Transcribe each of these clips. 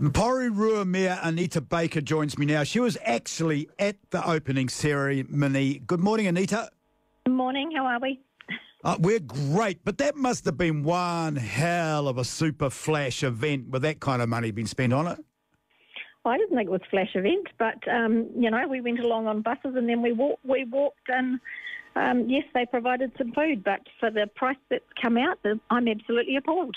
Porirua Mayor Anita Baker joins me now. She was actually at the opening ceremony. Good morning, Anita. Good morning. How are we? Uh, we're great, but that must have been one hell of a super flash event with that kind of money being spent on it. Well, I didn't think it was a flash event, but um, you know, we went along on buses and then we walked. We walked, and um, yes, they provided some food, but for the price that's come out, I'm absolutely appalled.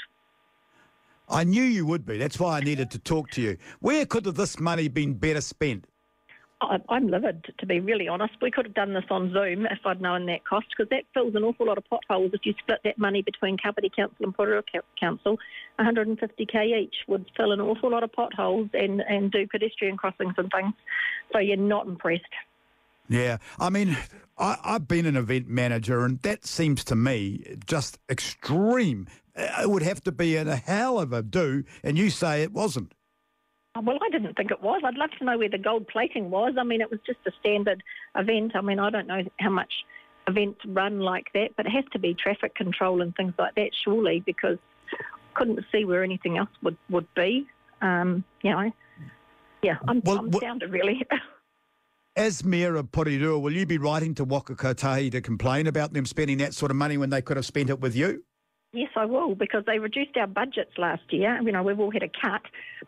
I knew you would be. That's why I needed to talk to you. Where could have this money been better spent? I'm livid, to be really honest. We could have done this on Zoom if I'd known that cost, because that fills an awful lot of potholes. If you split that money between Kapiti Council and Porirua Council, 150k each would fill an awful lot of potholes and, and do pedestrian crossings and things. So you're not impressed. Yeah, I mean, I, have been an event manager, and that seems to me just extreme. It would have to be in a hell of a do, and you say it wasn't. Well, I didn't think it was. I'd love to know where the gold plating was. I mean, it was just a standard event. I mean, I don't know how much events run like that, but it has to be traffic control and things like that, surely, because I couldn't see where anything else would, would be. Um, you know, yeah, I'm, well, I'm sounded really. As Mayor of Porirua, will you be writing to Waka Kotahi to complain about them spending that sort of money when they could have spent it with you? Yes, I will, because they reduced our budgets last year. You know, we've all had a cut,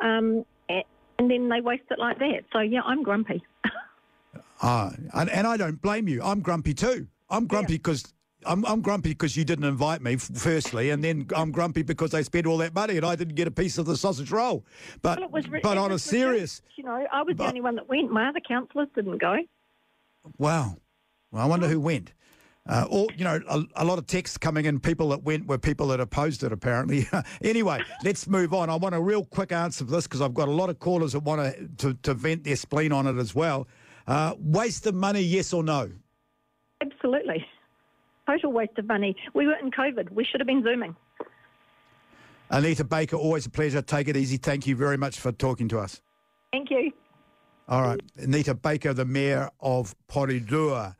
um, and then they waste it like that. So, yeah, I'm grumpy. ah, and, and, I don't blame you. I'm grumpy too. I'm grumpy because I'm, I'm grumpy because you didn't invite me, firstly, and then I'm grumpy because they spent all that money and I didn't get a piece of the sausage roll. But well, was, but on a serious, you know, I was but, the only one that went. My other councillors didn't go. Wow. Well, I wonder who went. Uh, or, you know, a, a, lot of texts coming in. People that went were people that opposed it, apparently. anyway, let's move on. I want a real quick answer for this because I've got a lot of callers that want to, to vent their spleen on it as well. Uh, waste of money, yes or no? Absolutely total waste of money. We were in COVID. We should have been Zooming. Anita Baker, always a pleasure. Take it easy. Thank you very much for talking to us. Thank you. All right. Anita Baker, the Mayor of Porirua.